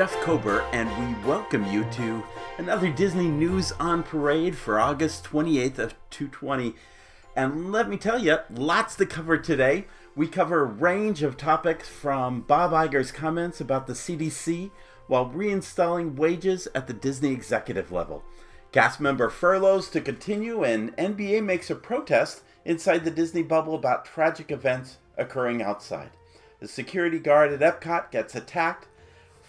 Jeff Kober, and we welcome you to another Disney News on Parade for August 28th of 220. And let me tell you, lots to cover today. We cover a range of topics from Bob Iger's comments about the CDC while reinstalling wages at the Disney executive level. Cast member furloughs to continue, and NBA makes a protest inside the Disney bubble about tragic events occurring outside. The security guard at Epcot gets attacked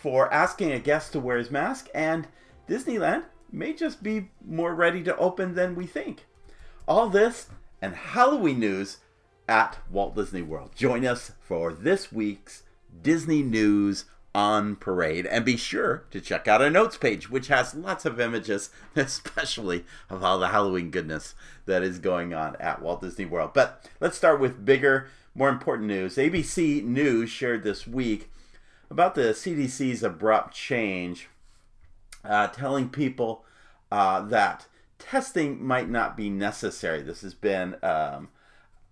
for asking a guest to wear his mask, and Disneyland may just be more ready to open than we think. All this and Halloween news at Walt Disney World. Join us for this week's Disney News on Parade, and be sure to check out our notes page, which has lots of images, especially of all the Halloween goodness that is going on at Walt Disney World. But let's start with bigger, more important news. ABC News shared this week about the CDC's abrupt change, uh, telling people uh, that testing might not be necessary. This has been um,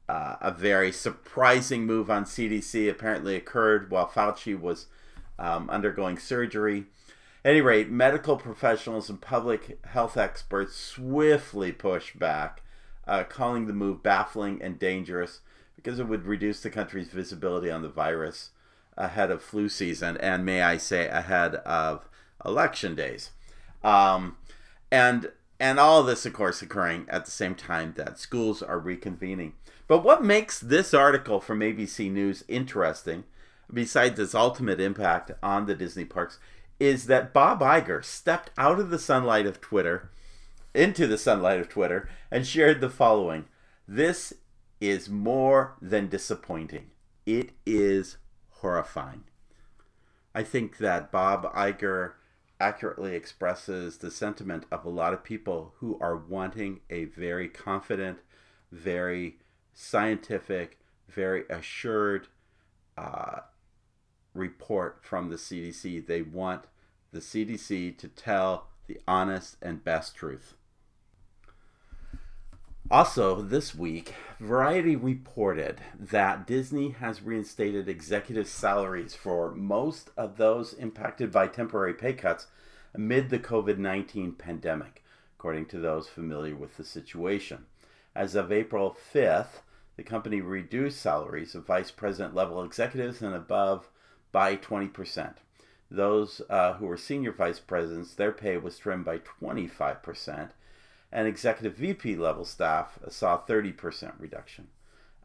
uh, a very surprising move on CDC. Apparently, occurred while Fauci was um, undergoing surgery. At any rate, medical professionals and public health experts swiftly pushed back, uh, calling the move baffling and dangerous because it would reduce the country's visibility on the virus ahead of flu season, and may I say, ahead of election days. Um, and and all of this, of course, occurring at the same time that schools are reconvening. But what makes this article from ABC News interesting, besides its ultimate impact on the Disney parks, is that Bob Iger stepped out of the sunlight of Twitter, into the sunlight of Twitter, and shared the following This is more than disappointing. It is horrifying. I think that Bob Iger accurately expresses the sentiment of a lot of people who are wanting a very confident, very scientific, very assured uh, report from the CDC. They want the CDC to tell the honest and best truth. Also, this week, Variety reported that Disney has reinstated executive salaries for most of those impacted by temporary pay cuts amid the COVID 19 pandemic, according to those familiar with the situation. As of April 5th, the company reduced salaries of vice president level executives and above by 20%. Those uh, who were senior vice presidents, their pay was trimmed by 25% and executive VP level staff saw 30% reduction.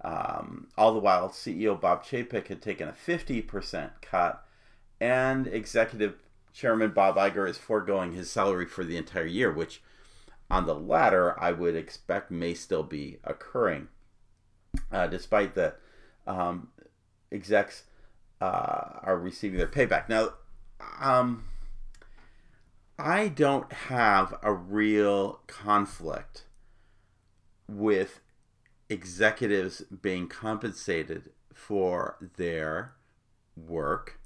Um, all the while, CEO Bob Chapek had taken a 50% cut, and executive chairman Bob Iger is foregoing his salary for the entire year, which on the latter I would expect may still be occurring, uh, despite the um, execs uh, are receiving their payback. Now, um, I don't have a real conflict with executives being compensated for their work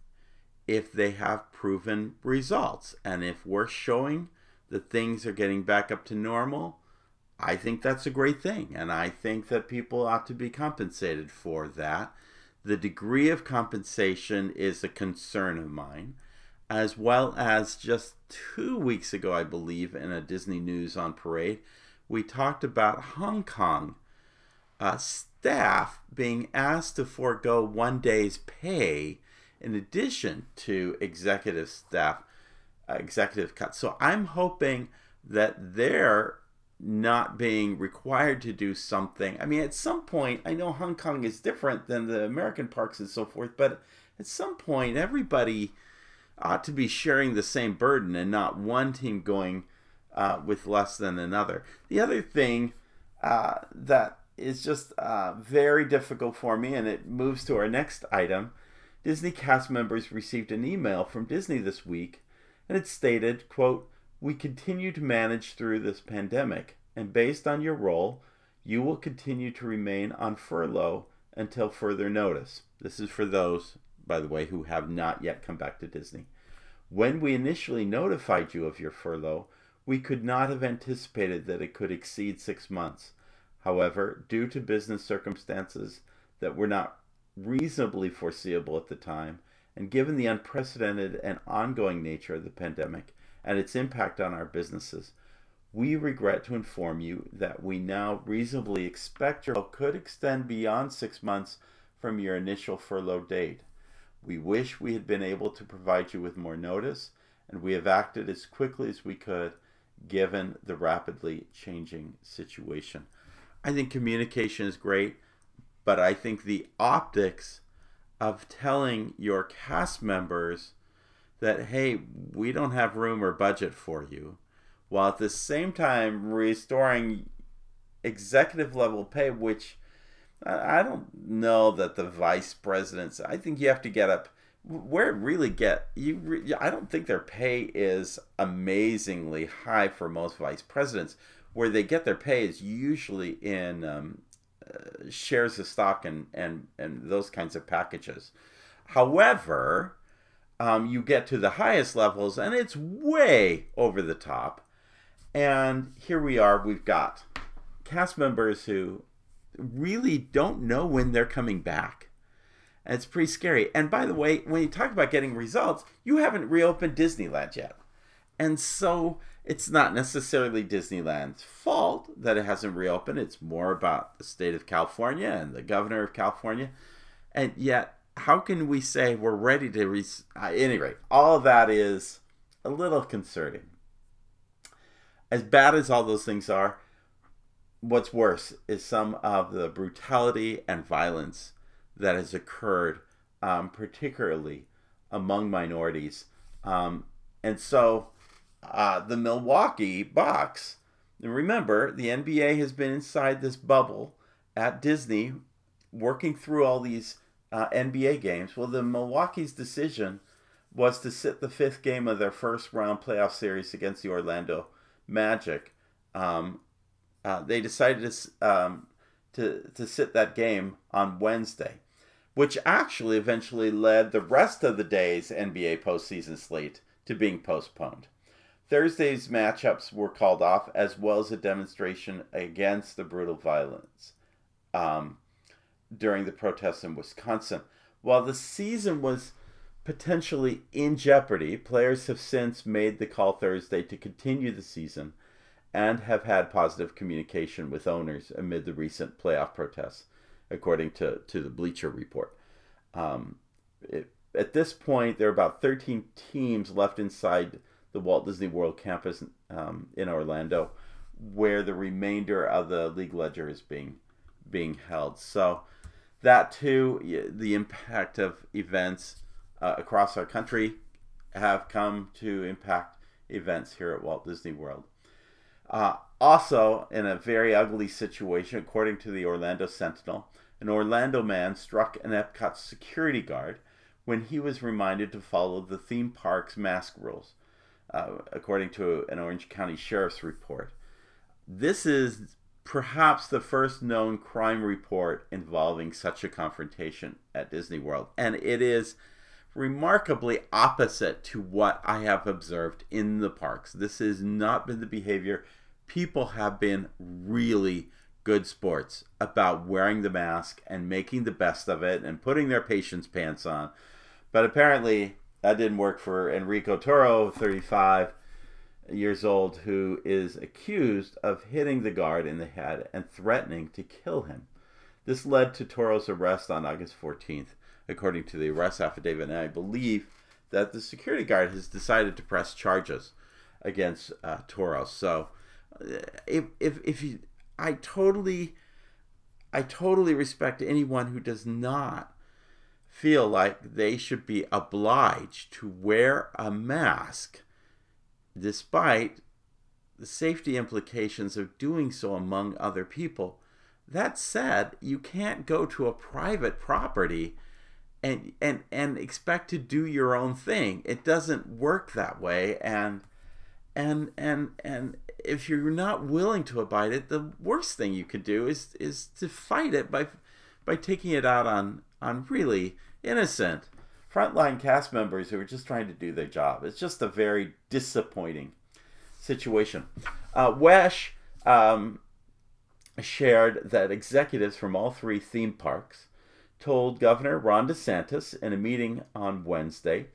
if they have proven results. And if we're showing that things are getting back up to normal, I think that's a great thing. And I think that people ought to be compensated for that. The degree of compensation is a concern of mine as well as just two weeks ago, I believe, in a Disney News on Parade, we talked about Hong Kong uh, staff being asked to forego one day's pay in addition to executive staff uh, executive cuts. So I'm hoping that they're not being required to do something. I mean, at some point, I know Hong Kong is different than the American parks and so forth, but at some point, everybody ought to be sharing the same burden and not one team going uh, with less than another. The other thing uh, that is just uh, very difficult for me, and it moves to our next item. Disney cast members received an email from Disney this week, and it stated, quote, We continue to manage through this pandemic, and based on your role, you will continue to remain on furlough until further notice. This is for those by the way, who have not yet come back to Disney. When we initially notified you of your furlough, we could not have anticipated that it could exceed six months. However, due to business circumstances that were not reasonably foreseeable at the time, And given the unprecedented and ongoing nature of the pandemic and its impact on our businesses, we regret to inform you that we now reasonably expect your could extend beyond six months from your initial furlough date. We wish we had been able to provide you with more notice, and we have acted as quickly as we could given the rapidly changing situation. I think communication is great, but I think the optics of telling your cast members that, hey, we don't have room or budget for you, while at the same time restoring executive level pay, which I don't know that the vice presidents, I think you have to get up where it really get you i don't think their pay is amazingly high for most vice presidents. Where they get their pay is usually in um, uh, shares of stock and, and and those kinds of packages. However um, you get to the highest levels and it's way over the top. And here we are we've got cast members who really don't know when they're coming back and it's pretty scary. And by the way, when you talk about getting results, you haven't reopened Disneyland yet. And so it's not necessarily Disneyland's fault that it hasn't reopened. It's more about the state of California and the governor of California. And yet, how can we say we're ready to. Re- uh, any rate, all that is a little concerning. As bad as all those things are, what's worse is some of the brutality and violence that has occurred, um, particularly among minorities. Um, and so uh, the Milwaukee Bucks, remember, the NBA has been inside this bubble at Disney working through all these uh, NBA games. Well, the Milwaukee's decision was to sit the fifth game of their first round playoff series against the Orlando Magic. Um, uh, they decided to, um, to, to sit that game on Wednesday which actually eventually led the rest of the day's NBA postseason slate to being postponed. Thursday's matchups were called off, as well as a demonstration against the brutal violence um, during the protests in Wisconsin. While the season was potentially in jeopardy, players have since made the call Thursday to continue the season and have had positive communication with owners amid the recent playoff protests according to, to the Bleacher Report. Um, it, at this point, there are about 13 teams left inside the Walt Disney World campus um, in Orlando, where the remainder of the league ledger is being being held. So that too, the impact of events uh, across our country have come to impact events here at Walt Disney World. Uh, also, in a very ugly situation, according to the Orlando Sentinel, an Orlando man struck an Epcot security guard when he was reminded to follow the theme park's mask rules, uh, according to an Orange County Sheriff's report. This is perhaps the first known crime report involving such a confrontation at Disney World, and it is remarkably opposite to what I have observed in the parks. This has not been the behavior. People have been really good sports about wearing the mask and making the best of it and putting their patience pants on. But apparently, that didn't work for Enrico Toro, 35 years old, who is accused of hitting the guard in the head and threatening to kill him. This led to Toro's arrest on August 14th, according to the arrest affidavit. And I believe that the security guard has decided to press charges against uh, Toro. So, if, if, if you I totally I totally respect anyone who does not feel like they should be obliged to wear a mask despite the safety implications of doing so among other people. That said, you can't go to a private property and and and expect to do your own thing. It doesn't work that way and and and and if you're not willing to abide it, the worst thing you could do is is to fight it by by taking it out on on really innocent frontline cast members who are just trying to do their job. It's just a very disappointing situation. Uh, Wesh um, shared that executives from all three theme parks told Governor Ron DeSantis in a meeting on Wednesday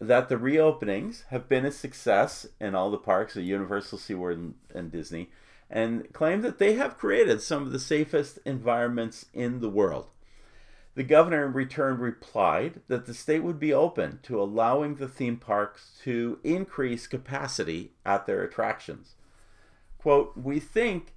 that the reopenings have been a success in all the parks at Universal, SeaWorld, and, and Disney, and claim that they have created some of the safest environments in the world. The governor in return replied that the state would be open to allowing the theme parks to increase capacity at their attractions. Quote, We think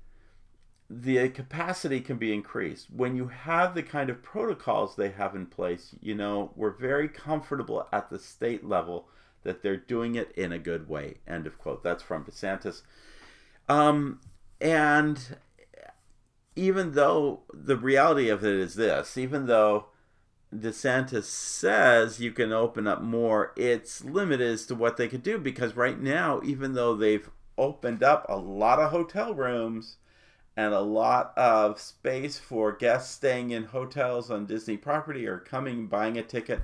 the capacity can be increased. When you have the kind of protocols they have in place, you know, we're very comfortable at the state level that they're doing it in a good way. End of quote. That's from DeSantis. Um, and even though the reality of it is this, even though DeSantis says you can open up more, it's limited to what they could do because right now, even though they've opened up a lot of hotel rooms and a lot of space for guests staying in hotels on Disney property or coming buying a ticket,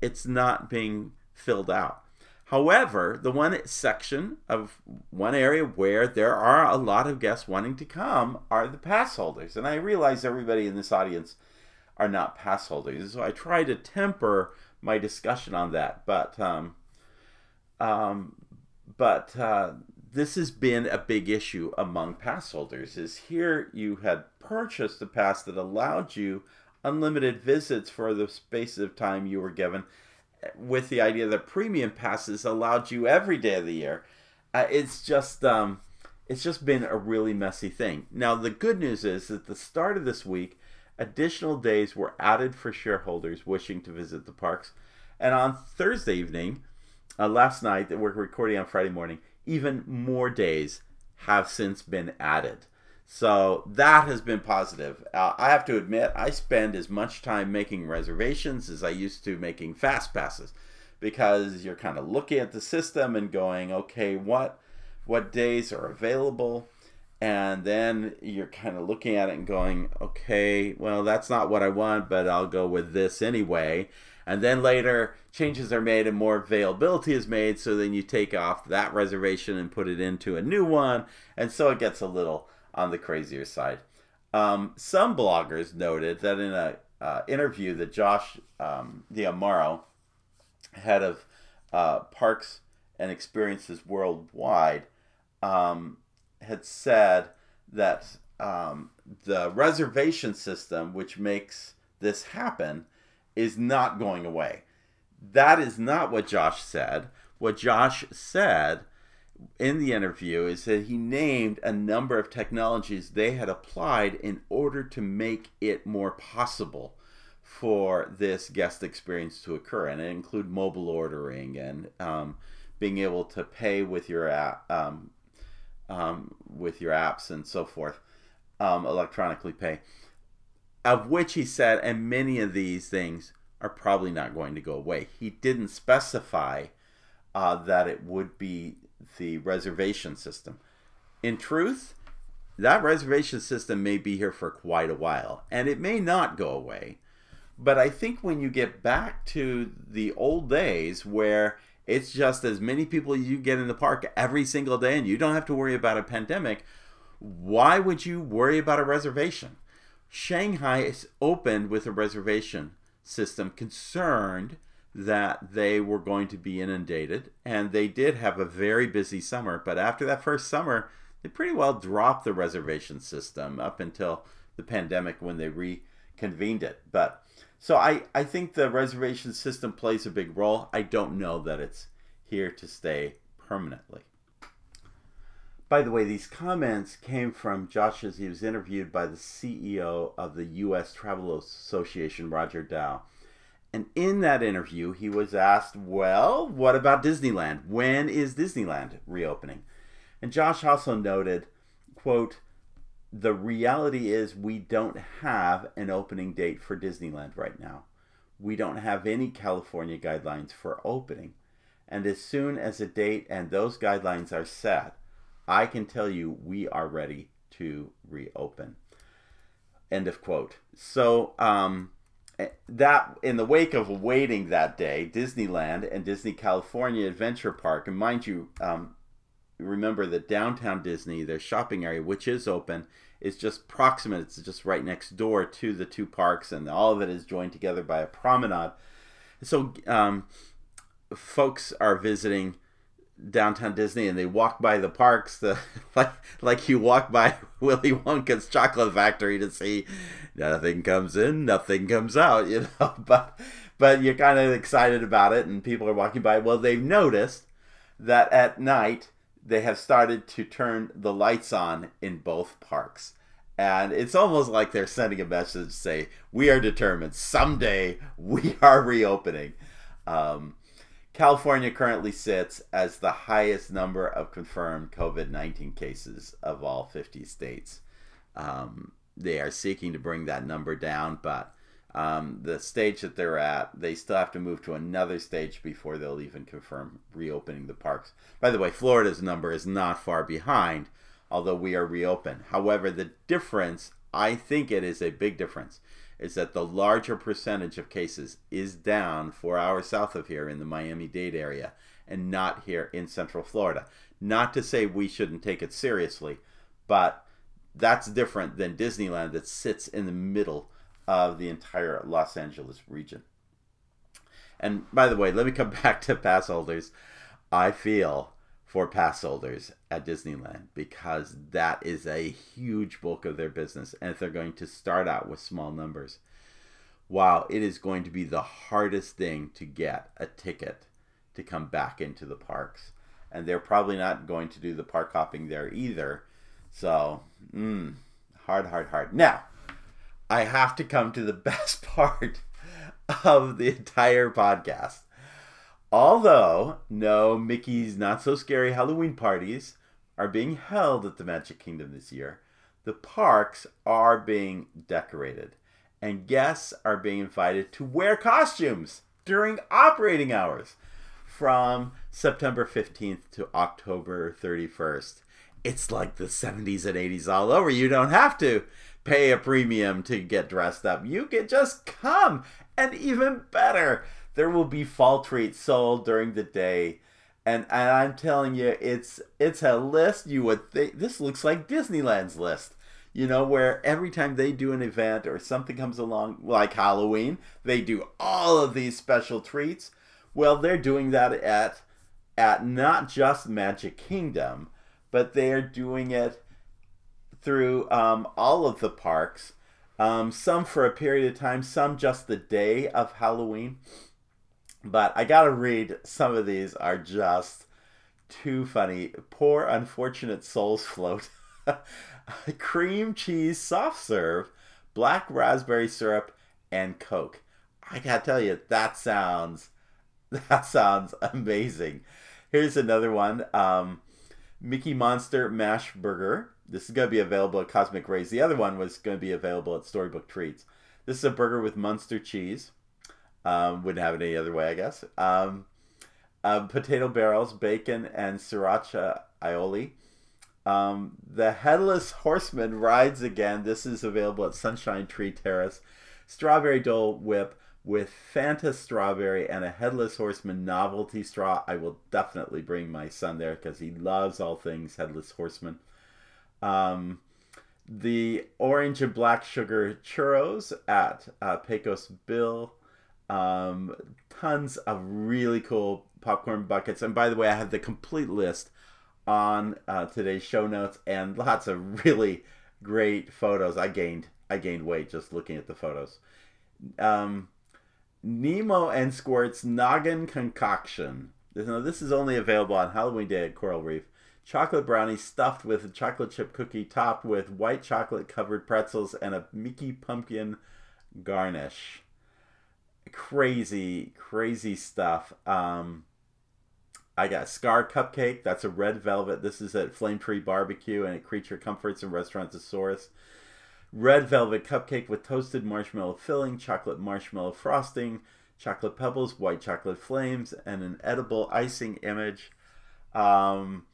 it's not being filled out. However, the one section of one area where there are a lot of guests wanting to come are the pass holders. And I realize everybody in this audience are not pass holders. So I try to temper my discussion on that. But um, um, but uh, this has been a big issue among pass holders. Is here you had purchased a pass that allowed you unlimited visits for the space of time you were given with the idea that premium passes allowed you every day of the year. Uh, it's just um, it's just been a really messy thing. Now the good news is at the start of this week, additional days were added for shareholders wishing to visit the parks, and on Thursday evening, uh, last night that we're recording on Friday morning, even more days have since been added. So that has been positive. Uh, I have to admit, I spend as much time making reservations as I used to making fast passes because you're kind of looking at the system and going, okay, what what days are available? And then you're kind of looking at it and going, okay, well, that's not what I want, but I'll go with this anyway. And then later, changes are made and more availability is made. So then you take off that reservation and put it into a new one. And so it gets a little on the crazier side. Um, some bloggers noted that in an uh, interview that Josh um, D'Amaro, head of uh, Parks and Experiences Worldwide, um, had said that um, the reservation system, which makes this happen, is not going away. That is not what Josh said. What Josh said in the interview is that he named a number of technologies they had applied in order to make it more possible for this guest experience to occur, and it include mobile ordering and um, being able to pay with your app, um, um, with your apps and so forth, um, electronically pay. Of which he said, and many of these things are probably not going to go away. He didn't specify uh, that it would be the reservation system. In truth, that reservation system may be here for quite a while, and it may not go away. But I think when you get back to the old days where it's just as many people you get in the park every single day and you don't have to worry about a pandemic, why would you worry about a reservation? Shanghai is opened with a reservation system concerned that they were going to be inundated, and they did have a very busy summer. But after that first summer, they pretty well dropped the reservation system up until the pandemic when they reconvened it. But so I, I think the reservation system plays a big role. I don't know that it's here to stay permanently. By the way, these comments came from Josh as he was interviewed by the CEO of the U.S. Travel Association, Roger Dow. And in that interview, he was asked, Well, what about Disneyland? When is Disneyland reopening? And Josh also noted, quote, the reality is we don't have an opening date for Disneyland right now. We don't have any California guidelines for opening. And as soon as a date and those guidelines are set, I can tell you we are ready to reopen. End of quote. So, um, Eh, that in the wake of waiting that day, Disneyland and Disney California Adventure Park, and mind you, um, remember that downtown Disney, their shopping area, which is open, is just proximate. It's just right next door to the two parks, and all of it is joined together by a promenade. So um, folks are visiting downtown Disney and they walk by the parks, the, like like you walk by Willy Wonka's chocolate factory to see nothing comes in, nothing comes out, you know. But but you're kind of excited about it, and people are walking by. Well, they've noticed that at night they have started to turn the lights on in both parks. And it's almost like they're sending a message to say, We are determined. Someday we are reopening. Um, California currently sits as the highest number of confirmed COVID 19 cases of all 50 states. Um, they are seeking to bring that number down, but um, the stage that they're at, they still have to move to another stage before they'll even confirm reopening the parks. By the way, Florida's number is not far behind, although we are reopened. However, the difference, I think it is a big difference, is that the larger percentage of cases is down four hours south of here in the Miami Dade area and not here in Central Florida. Not to say we shouldn't take it seriously, but that's different than Disneyland that sits in the middle of the entire Los Angeles region. And by the way, let me come back to pass holders. I feel for pass holders at Disneyland because that is a huge bulk of their business. And if they're going to start out with small numbers, wow, it is going to be the hardest thing to get a ticket to come back into the parks. And they're probably not going to do the park hopping there either. So, mm, hard, hard, hard. Now, I have to come to the best part of the entire podcast. Although no Mickey's Not So Scary Halloween parties are being held at the Magic Kingdom this year, the parks are being decorated and guests are being invited to wear costumes during operating hours from September 15th to October 31st. It's like the 70s and 80s all over. You don't have to pay a premium to get dressed up. You can just come. And even better, there will be fall treats sold during the day. And, and I'm telling you, it's it's a list you would think this looks like Disneyland's list. You know, where every time they do an event or something comes along, like Halloween, they do all of these special treats. Well, they're doing that at at not just Magic Kingdom, but they are doing it through um, all of the parks. Um, some for a period of time, some just the day of Halloween. But I gotta read some of these are just too funny. Poor unfortunate souls float. Cream cheese soft serve, black raspberry syrup, and Coke. I gotta tell you, that sounds that sounds amazing. Here's another one. Um, Mickey Monster Mash Burger. This is going to be available at Cosmic Rays. The other one was going to be available at Storybook Treats. This is a burger with Munster cheese, um, wouldn't have it any other way, I guess. Um, uh, potato barrels, bacon, and sriracha aioli. Um, the Headless Horseman rides again. This is available at Sunshine Tree Terrace. Strawberry Dole Whip with Fanta Strawberry and a Headless Horseman novelty straw. I will definitely bring my son there because he loves all things Headless Horseman. Um, the orange and black sugar churros at uh, Pecos Bill um, tons of really cool popcorn buckets. And by the way, I have the complete list on uh, today's show notes and lots of really great photos. I gained I gained weight just looking at the photos. Um, Nemo and Squirt's Noggin Concoction. Now, this is only available on Halloween Day at Coral Reef. Chocolate brownie stuffed with a chocolate chip cookie topped with white chocolate covered pretzels and a Mickey pumpkin garnish crazy, crazy stuff. Um, I got Scar Cupcake. That's a red velvet. This is at Flame Tree Barbecue and at Creature Comforts and Restaurantosaurus. Red velvet cupcake with toasted marshmallow filling, chocolate marshmallow frosting, chocolate pebbles, white chocolate flames, and an edible icing image. Um,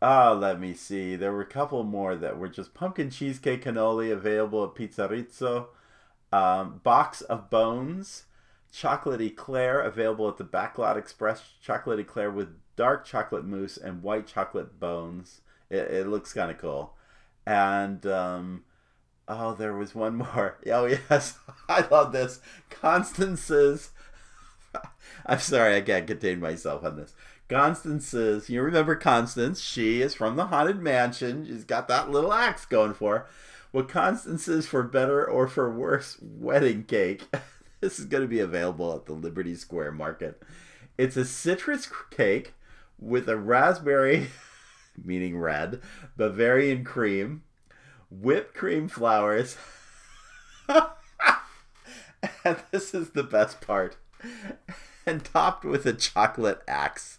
oh, let me see. There were a couple more that were just pumpkin cheesecake cannoli available at Pizzerizzo. Um, box of bones chocolate eclair available at the Backlot Express. Chocolate eclair with dark chocolate mousse and white chocolate bones. It, it looks kind of cool. And um, oh, there was one more. Oh yes, I love this. Constance's. I'm sorry, I can't contain myself on this. Constance's. You remember Constance? She is from the haunted mansion. She's got that little axe going for her. Well, Constance's for better or for worse wedding cake. This is going to be available at the Liberty Square Market. It's a citrus cake with a raspberry, meaning red, Bavarian cream, whipped cream flowers. and this is the best part. And topped with a chocolate axe.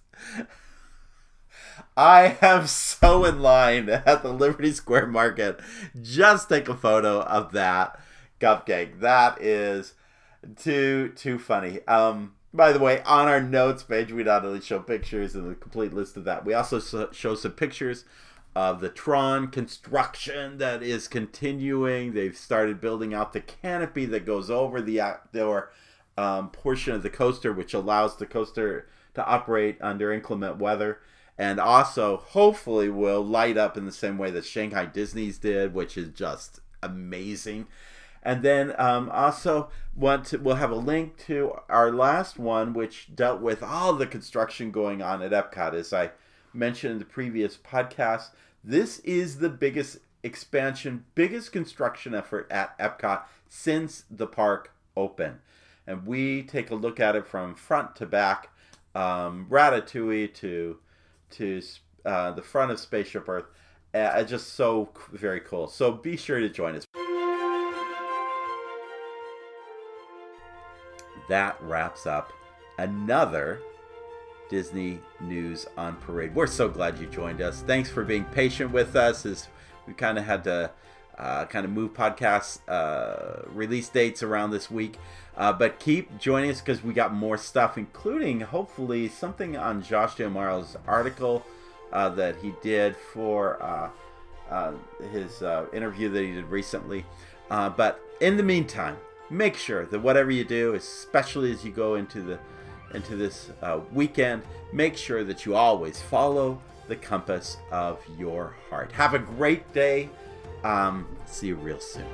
I am so in line at the Liberty Square Market. Just take a photo of that cupcake. That is too too funny. Um, by the way, on our notes page, we not only show pictures and the complete list of that, we also show some pictures of the Tron construction that is continuing. They've started building out the canopy that goes over the outdoor um, portion of the coaster, which allows the coaster to operate under inclement weather. And also, hopefully, will light up in the same way that Shanghai Disney's did, which is just amazing. And then um, also want to, we'll have a link to our last one, which dealt with all the construction going on at Epcot. As I mentioned in the previous podcast, this is the biggest expansion, biggest construction effort at Epcot since the park opened. And we take a look at it from front to back, um, Ratatouille to to uh, the front of Spaceship Earth. Uh, just so very cool. So be sure to join us. That wraps up another Disney News on Parade. We're so glad you joined us. Thanks for being patient with us as we kind of had to uh, kind of move podcast uh, release dates around this week. Uh, but keep joining us because we got more stuff, including hopefully something on Josh D'Amaro's article uh, that he did for uh, uh, his interview that he did recently. but in the meantime, make sure that whatever you do, especially as you go into the into this uh, weekend, make sure that you always follow the compass of your heart. Have a great day. Um, see you real soon.